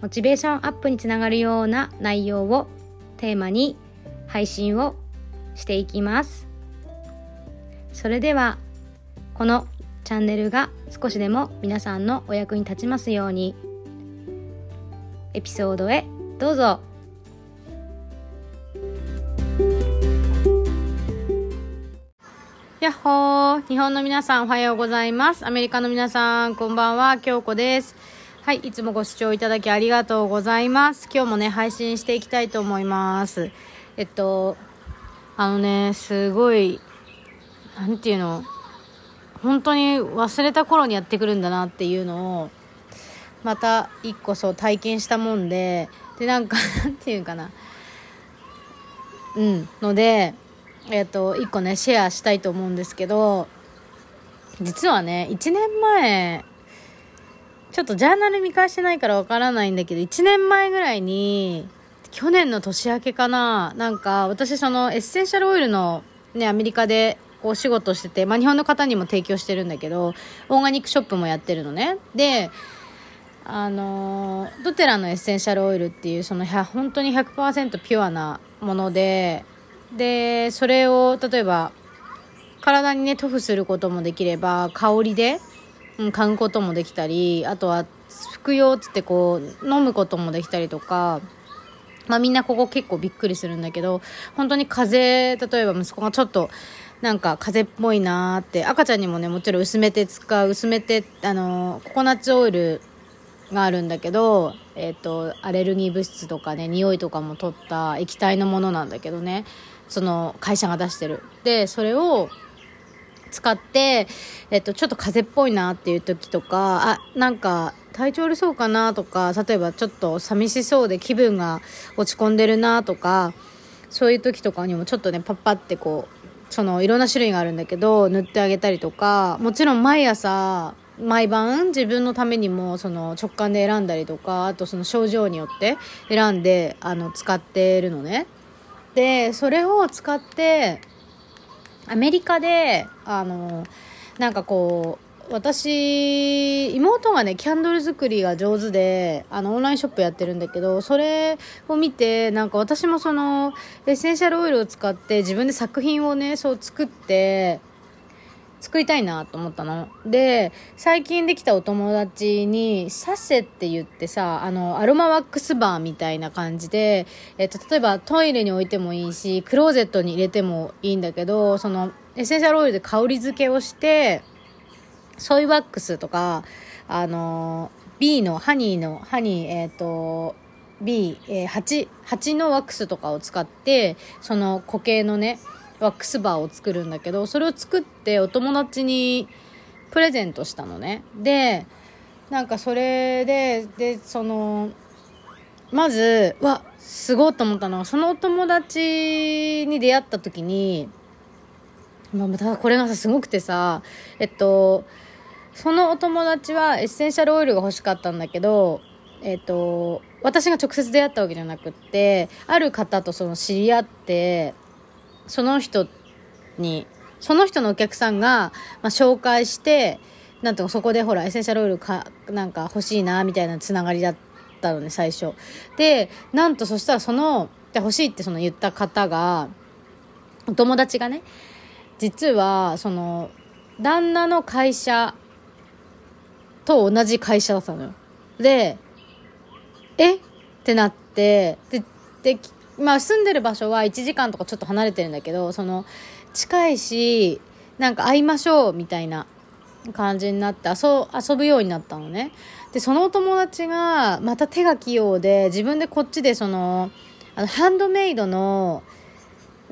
モチベーションアップにつながるような内容をテーマに配信をしていきます。それではこのチャンネルが少しでも皆さんのお役に立ちますようにエピソードへどうぞ。やっほー。日本の皆さんおはようございます。アメリカの皆さんこんばんは。京子です。はいいつもご視聴いただきありがとうございます。今日もね配信していきたいと思います。えっとあのねすごいなんていうの本当に忘れた頃にやってくるんだなっていうのをまた一個そう体験したもんででなんか なんていうかな。うんのでえっ、と一個ねシェアしたいと思うんですけど実はね1年前ちょっとジャーナル見返してないからわからないんだけど1年前ぐらいに去年の年明けかななんか私そのエッセンシャルオイルのねアメリカでお仕事してて、まあ、日本の方にも提供してるんだけどオーガニックショップもやってるのね。であのドテラのエッセンシャルオイルっていうその本当に100%ピュアなものででそれを例えば体にね塗布することもできれば香りで、買う、こともできたりあとは服用っつってこう飲むこともできたりとかまあみんなここ結構びっくりするんだけど本当に風邪例えば息子がちょっとなんか風邪っぽいなーって赤ちゃんにもねもちろん薄めて使う薄めてあのココナッツオイルがあるんだけど、えっ、とアレルギー物質とかね匂いとかも取った液体のものなんだけどねその会社が出してる。でそれを使って、えっと、ちょっと風邪っぽいなっていう時とかあなんか体調悪そうかなとか例えばちょっと寂しそうで気分が落ち込んでるなとかそういう時とかにもちょっとねパッパってこうそのいろんな種類があるんだけど塗ってあげたりとかもちろん毎朝毎晩自分のためにもその直感で選んだりとかあとその症状によって選んであの使ってるのね。でそれを使ってアメリカであのなんかこう私妹がねキャンドル作りが上手であのオンラインショップやってるんだけどそれを見てなんか私もそのエッセンシャルオイルを使って自分で作品をねそう作って作りたいなと思ったの。で、最近できたお友達に、サッセって言ってさ、あの、アロマワックスバーみたいな感じで、えっと、例えばトイレに置いてもいいし、クローゼットに入れてもいいんだけど、その、エッセンシャルオイルで香り付けをして、ソイワックスとか、あの、B の、ハニーの、ハニー、えっ、と、B、えー、蜂、蜂のワックスとかを使って、その固形のね、ワックスバーを作るんだけどそれを作ってお友達にプレゼントしたのね。でなんかそれででそのまずわすごいと思ったのはそのお友達に出会った時にまあ、たこれがさすごくてさえっとそのお友達はエッセンシャルオイルが欲しかったんだけどえっと私が直接出会ったわけじゃなくってある方とその知り合ってその人に、その人のお客さんが、まあ、紹介して、なんとかそこでほら、エッセンシャルオイルか、なんか欲しいな、みたいなつながりだったのね、最初。で、なんとそしたらその、で欲しいってその言った方が、お友達がね、実は、その、旦那の会社と同じ会社だったのよ。で、え？ってなって、で、で、まあ住んでる場所は1時間とかちょっと離れてるんだけどその近いしなんか会いましょうみたいな感じになって遊遊ぶようになったのね。でそのお友達がまた手が器用で自分でこっちでそのあのハンドメイドの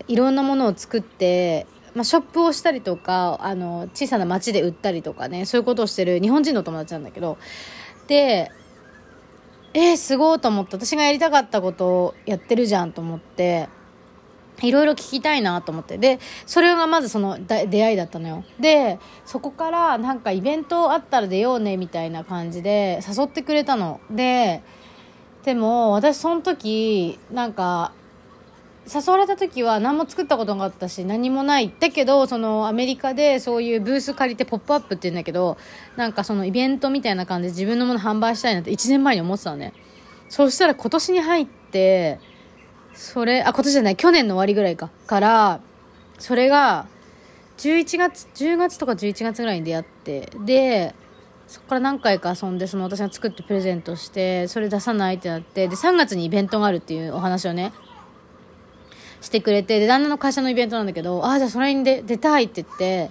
いろんなものを作って、まあ、ショップをしたりとかあの小さな町で売ったりとかねそういうことをしてる日本人の友達なんだけど。でえー、すごいと思って私がやりたかったことをやってるじゃんと思っていろいろ聞きたいなと思って。でそれがまずその出会いだったのよ。でそこからなんかイベントあったら出ようねみたいな感じで誘ってくれたの。ででも私その時なんか誘われた時は何も作ったことなかったし何もない。だけどそのアメリカでそういうブース借りてポップアップって言うんだけどなんかそのイベントみたいな感じで自分のもの販売したいなって1年前に思ってたのね。そしたら今年に入ってそれあ今年じゃない去年の終わりぐらいか。からそれが11月10月とか11月ぐらいに出会ってでそこから何回か遊んでその私が作ってプレゼントしてそれ出さないってなってで3月にイベントがあるっていうお話をねしてくれてで旦那の会社のイベントなんだけどああじゃあそれに出出たいって言って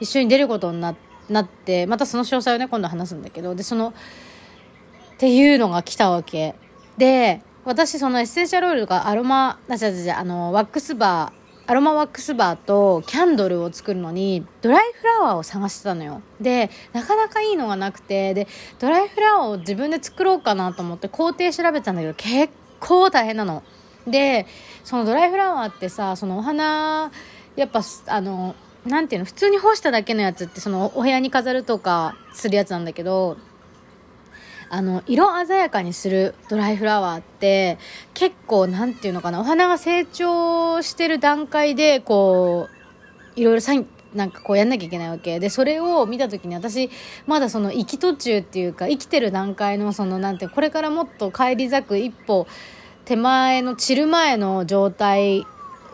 一緒に出ることにななってまたその詳細をね今度話すんだけどでそのっていうのが来たわけ。で私そのエッセンシャルオイルがアロマあ違う違うあのワックスバーアロマワックスバーとキャンドルを作るのにドライフラワーを探してたのよ。でなかなかいいのがなくてでドライフラワーを自分で作ろうかなと思って工程調べたんだけど結構大変なの。でそのドライフラワーってさそのお花やっぱあのなんていうの普通に干しただけのやつってそのお部屋に飾るとかするやつなんだけどあの色鮮やかにするドライフラワーって結構なんていうのかなお花が成長してる段階でこういろいろサインなんかこうやんなきゃいけないわけ。でそれを見た時に私まだその生き途中っていうか生きてる段階のそのなんてこれからもっと返り咲く一歩手前の散る前の状態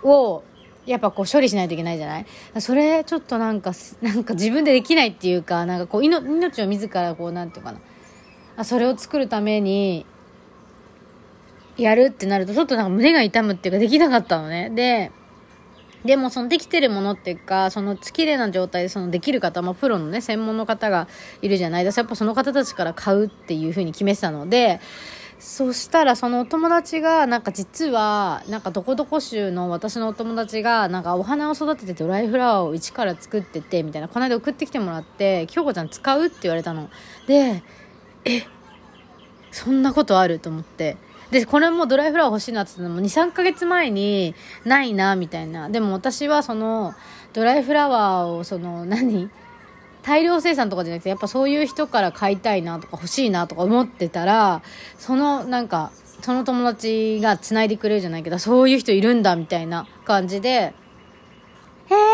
をやっぱこう処理しないといけないじゃない？それちょっとなんかなんか自分でできないっていうかなんかこう命を自らこうなんていうかな。あそれを作るためにやるってなるとちょっとなんか胸が痛むっていうかできなかったのね。ででもそのできてるものっていうかその綺麗な状態でそのできる方、まあ、プロのね専門の方がいるじゃない？ですかやっぱその方たちから買うっていうふうに決めてたのでそしたらそのお友達がなんか実はなんかどこどこ州の私のお友達がなんかお花を育ててドライフラワーを一から作っててみたいなこの間送ってきてもらって京子ちゃん使うって言われたの。でえそんなことあると思って。でこれもドライフラワー欲しいなって言ったのも23ヶ月前にないなみたいな。でも私はそのドライフラワーをその何？大量生産とかじゃなくてやっぱそういう人から買いたいなとか欲しいなとか思ってたらそのなんかその友達が繋いでくれるじゃないけどそういう人いるんだみたいな感じでへ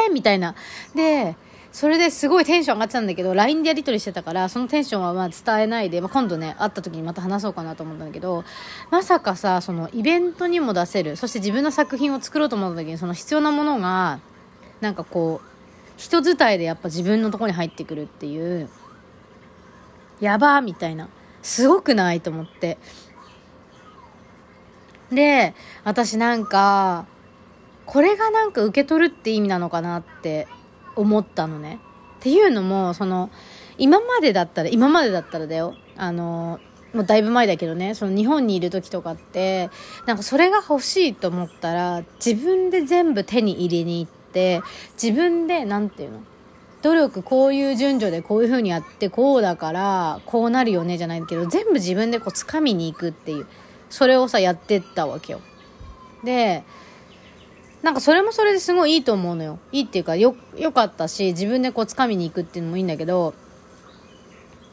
えみたいな。でそれですごいテンション上がってたんだけど LINE でやり取りしてたからそのテンションはまあ伝えないで、まあ、今度ね会った時にまた話そうかなと思ったんだけどまさかさそのイベントにも出せるそして自分の作品を作ろうと思った時にその必要なものがなんかこう人伝いでやっぱ自分のとこに入ってくるっていう、やばーみたいな。すごくないと思って。で、私なんか、これがなんか受け取るって意味なのかなって思ったのね。っていうのも、その、今までだったら、今までだったらだよ。あの、もうだいぶ前だけどね、その日本にいる時とかって、なんかそれが欲しいと思ったら、自分で全部手に入れに行って、って自分で何て言うの？努力こういう順序でこういう風にやってこうだからこうなるよねじゃないけど全部自分でこう掴みに行くっていうそれをさやってったわけよ。でなんかそれもそれですごいいいと思うのよ。いいっていうかよよかったし自分でこう掴みに行くっていうのもいいんだけど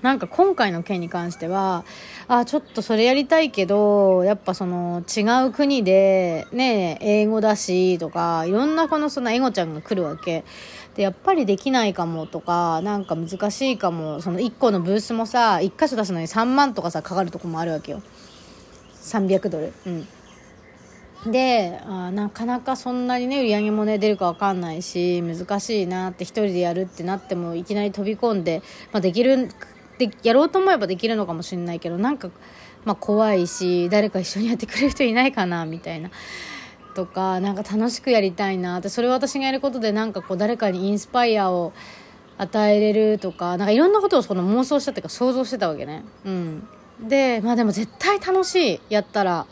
なんか今回の件に関しては、あ、ちょっとそれやりたいけど、やっぱその違う国で、ね、英語だし、とか、いろんなこのそのエゴちゃんが来るわけ。で、やっぱりできないかもとか、なんか難しいかも、その1個のブースもさ、1箇所出すのに3万とかさ、かかるとこもあるわけよ。300ドル。うん。であなかなかそんなにね売り上げもね出るか分かんないし難しいなって1人でやるってなってもいきなり飛び込んで、まあ、できるでやろうと思えばできるのかもしれないけどなんか、まあ、怖いし誰か一緒にやってくれる人いないかなみたいな。とかなんか楽しくやりたいなってそれを私がやることでなんかこう誰かにインスパイアを与えれるとかなんかいろんなことをその妄想したっていうか想像してたわけね。うん、でまあでも絶対楽しいやったら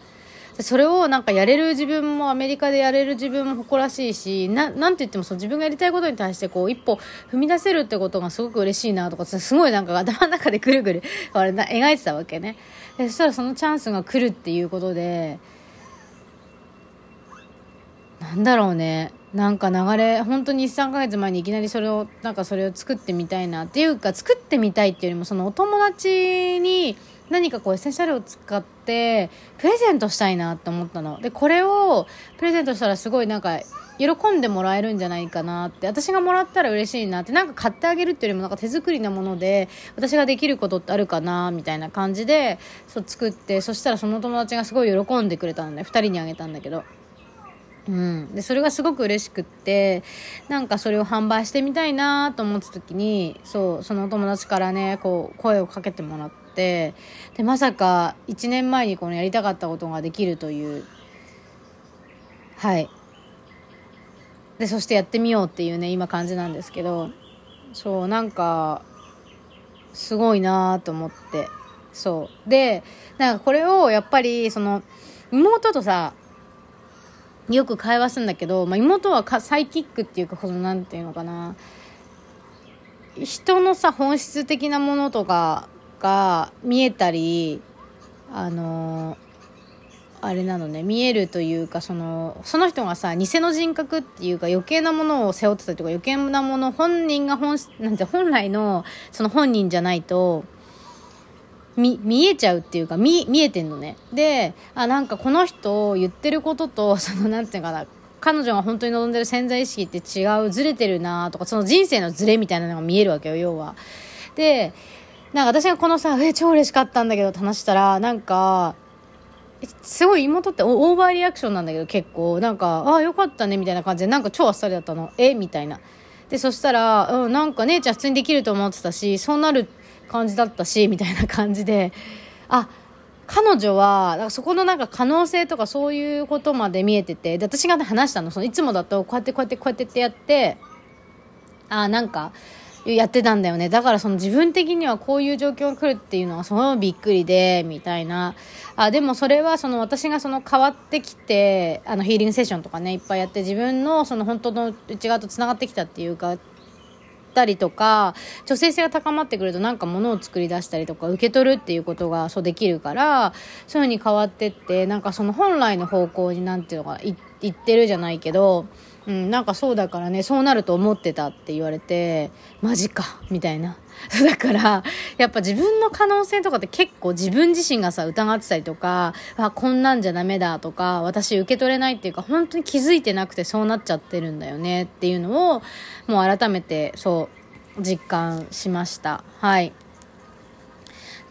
それをなんかやれる自分もアメリカでやれる自分も誇らしいしななんて言ってもそう自分がやりたいことに対してこう一歩踏み出せるってことがすごく嬉しいなとかすごいなんか頭の中でぐるぐる描いてたわけね。でそしたらそのチャンスが来るっていうことでなんだろうね。なんか流れ本当に13ヶ月前にいきなりそれをなんかそれを作ってみたいな。っていうか作ってみたいっていうよりもそのお友達に何かこうエッセンシャルを使ってプレゼントしたいなって思ったの。でこれをプレゼントしたらすごいなんか喜んでもらえるんじゃないかなって。私がもらったら嬉しいなって。なんか買ってあげるっていうよりもなんか手作りなもので私ができることってあるかなみたいな感じでそう作ってそしたらその友達がすごい喜んでくれたので2人にあげたんだけど。うん、でそれがすごく嬉しくってなんかそれを販売してみたいなと思った時にそうその友達からねこう声をかけてもらってってでまさか1年前にこのやりたかったことができるという。はい。でそしてやってみようっていうね今感じなんですけどそうなんかすごいなと思って。そう。でなんかこれをやっぱりその妹とさよく会話するんだけど、まあ、妹はかサイキックっていうかこのなんていうのかな。人のさ本質的なものとかが見えたりあのあれなのね見えるというかそのその人がさ偽の人格っていうか余計なものを背負ってたりとか余計なもの本人が本なんて本来のその本人じゃないと見見えちゃうっていうか見見えてんのねであなんかこの人言ってることとそのなんていうかな彼女が本当に望んでる潜在意識って違うずれてるなとかその人生のズレみたいなのが見えるわけよ要は。でなんか私がこのさ、え、超嬉しかったんだけどって話したら、なんか、すごい妹ってオーバーリアクションなんだけど結構、なんか、ああ、よかったねみたいな感じで、なんか超あっさりだったの。え？みたいな。で、そしたら、うん、なんか姉ちゃん普通にできると思ってたし、そうなる感じだったし、みたいな感じで、あ、彼女は、かそこのなんか可能性とかそういうことまで見えてて、で、私が、話したの。そのいつもだと、こうやってこうやってこうやってってやって、あ、なんか、やってたんだよね。だからその自分的にはこういう状況が来るっていうのはそのびっくりで、みたいな。あ、でもそれはその私がその変わってきて、あのヒーリングセッションとかね、いっぱいやって自分のその本当の内側と繋がってきたっていうか、たりとか女性性が高まってくるとなんか物を作り出したりとか受け取るっていうことがそうできるからそういう風に変わってってなんかその本来の方向になんていうのかい言ってるじゃないけどうん、なんかそうだからね、そうなると思ってたって言われて、マジか、みたいな。だから、やっぱ自分の可能性とかって結構自分自身がさ、疑ってたりとか、あ、こんなんじゃダメだとか、私受け取れないっていうか、本当に気づいてなくてそうなっちゃってるんだよねっていうのを、もう改めて、そう、実感しました。はい。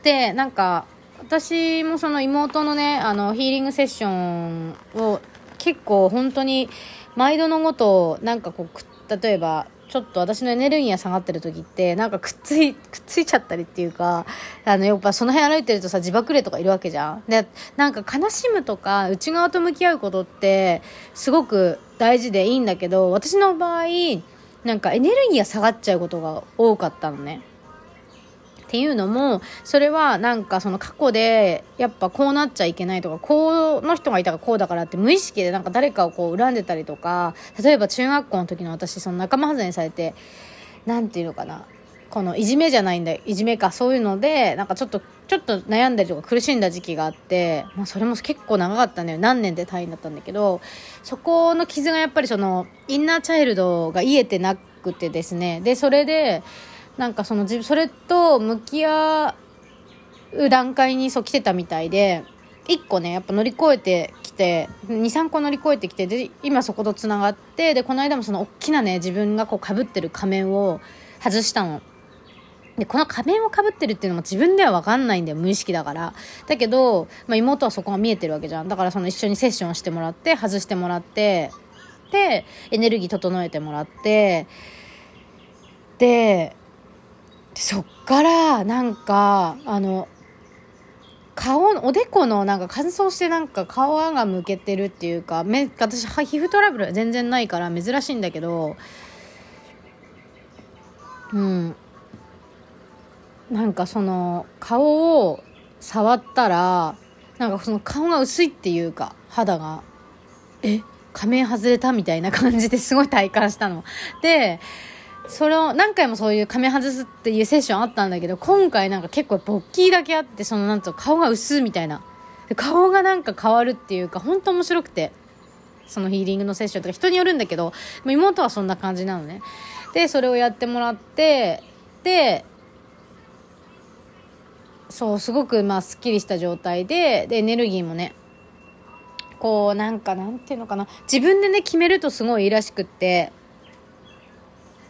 で、なんか、私もその妹のね、あの、ヒーリングセッションを結構本当に、毎度のごとなんかこう例えばちょっと私のエネルギーが下がってる時ってなんかくっついくっついちゃったりっていうかあのやっぱその辺歩いてるとさ自爆霊とかいるわけじゃん。でなんか悲しむとか内側と向き合うことってすごく大事でいいんだけど私の場合なんかエネルギーが下がっちゃうことが多かったのね。っていうのもそれはなんかその過去でやっぱこうなっちゃいけないとかこの人がいたらこうだからって無意識でなんか誰かをこう恨んでたりとか例えば中学校の時の私その仲間外れにされて何て言うのかなこのいじめじゃないんだいじめかそういうのでなんかちょっとちょっと悩んだりとか苦しんだ時期があって、まあ、それも結構長かったんだよ。何年で退院だったんだけどそこの傷がやっぱりそのインナーチャイルドが癒えてなくてですね。でそれでなんかそのそれと向き合う段階にそう来てたみたいで1個ねやっぱ乗り越えてきて23個乗り越えてきてで今そことつながってでこの間もその大きなね自分がこうかぶってる仮面を外したの。で、この仮面をかぶってるっていうのも自分ではわかんないんだよ、無意識だから。だけど、まあ、妹はそこが見えてるわけじゃん。だからその一緒にセッションしてもらって、外してもらって、で、エネルギー整えてもらって、で、そっからなんかあの顔おでこのなんか乾燥してなんか皮がむけてるっていうか目私皮膚トラブル全然ないから珍しいんだけどうん。なんかその顔を触ったらなんかその顔が薄いっていうか肌がえ仮面外れたみたいな感じですごい体感したの。でそれを何回もそういう仮面外すっていうセッションあったんだけど今回なんか結構ボッキーだけあってそのなんと顔が薄みたいな。顔がなんか変わるっていうか本当面白くてそのヒーリングのセッションとか人によるんだけど妹はそんな感じなのね。でそれをやってもらってでそうすごくまあすっきりした状態ででエネルギーもねこうなんかなんていうのかな。自分でね決めるとすごいいいらしくって。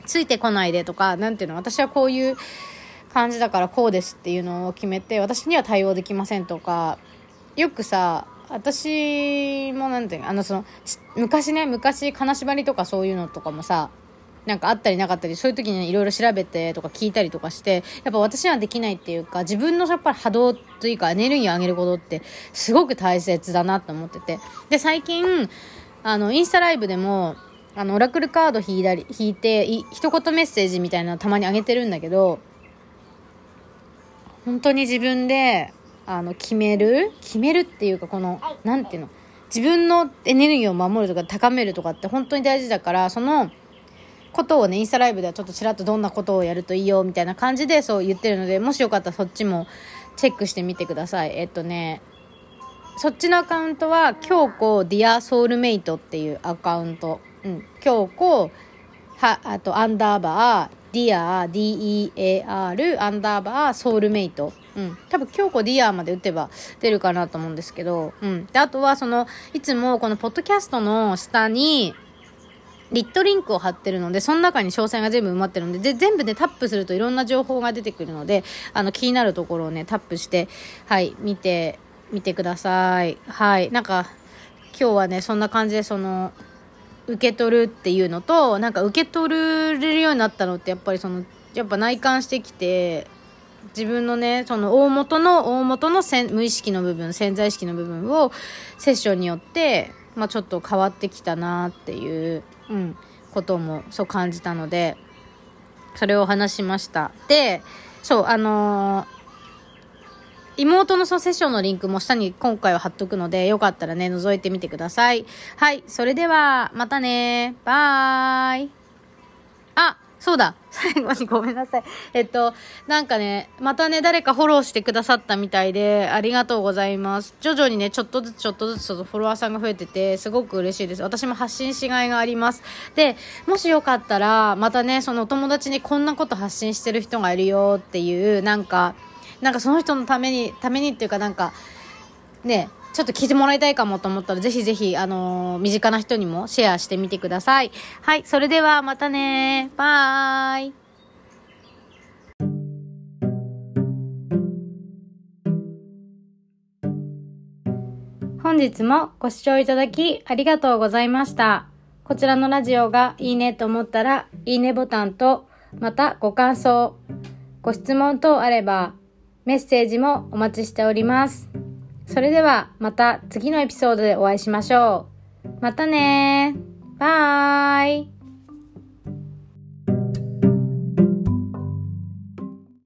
ついてこないでとか何ていうの私はこういう感じだからこうですっていうのを決めて私には対応できませんとかよくさ私もなんていうのあのその昔ね昔金縛りとかそういうのとかもさなんかあったりなかったりそういう時にいろいろ調べてとか聞いたりとかしてやっぱ私にはできないっていうか自分のやっぱり波動というかエネルギーを上げることってすごく大切だなと思ってて。で最近あのインスタライブでもあのオラクルカード引いたり引いてい一言メッセージみたいなのたまにあげてるんだけど本当に自分であの決める決めるっていうかこの何ていうの自分のエネルギーを守るとか高めるとかって本当に大事だからそのことをねインスタライブではちょっとちらっとどんなことをやるといいよみたいな感じでそう言ってるのでもしよかったらそっちもチェックしてみてください。えっとねそっちのアカウントは京子 dear soulmate っていうアカウント。うん京子はあとアンダーバーディア DEAR アンダーバーソウルメイトうん。多分、京子 dear まで打てば出るかなと思うんですけど、うん。で、あとは、その、いつもこのポッドキャストの下に、リットリンクを貼ってるので、その中に詳細が全部埋まってるので、で、全部でタップするといろんな情報が出てくるので、あの、気になるところをね、タップして、はい、見て、見てください。はい。なんか、今日はね、そんな感じで、その、受け取るっていうのと、なんか受け取れるようになったのって、やっぱりその、やっぱ内観してきて、自分のね、その大元の、大元の無意識の部分、潜在意識の部分をセッションによって、まあちょっと変わってきたなっていううん、こともそう感じたので、それを話しました。で、そう、あのー、妹のそのセッションのリンクも下に今回は貼っとくので、よかったらね、覗いてみてください。はい、それでは、またねバーイあそうだ。最後にごめんなさい。えっと、なんかね、またね、誰かフォローしてくださったみたいで、ありがとうございます。徐々にね、ちょっとずつちょっとずつフォロワーさんが増えてて、すごく嬉しいです。私も発信しがいがあります。で、もしよかったら、またね、そのお友達にこんなこと発信してる人がいるよっていう、なんか、なんかその人のために、ためにっていうかなんか、ね、ちょっと聞いてもらいたいかもと思ったら、ぜひぜひ、あのー、身近な人にもシェアしてみてください。はい、それではまたねバイ。本日もご視聴いただきありがとうございました。こちらのラジオがいいねと思ったら、いいねボタンと、またご感想、ご質問等あれば、メッセージもお待ちしております。それではまた次のエピソードでお会いしましょう。またねバイ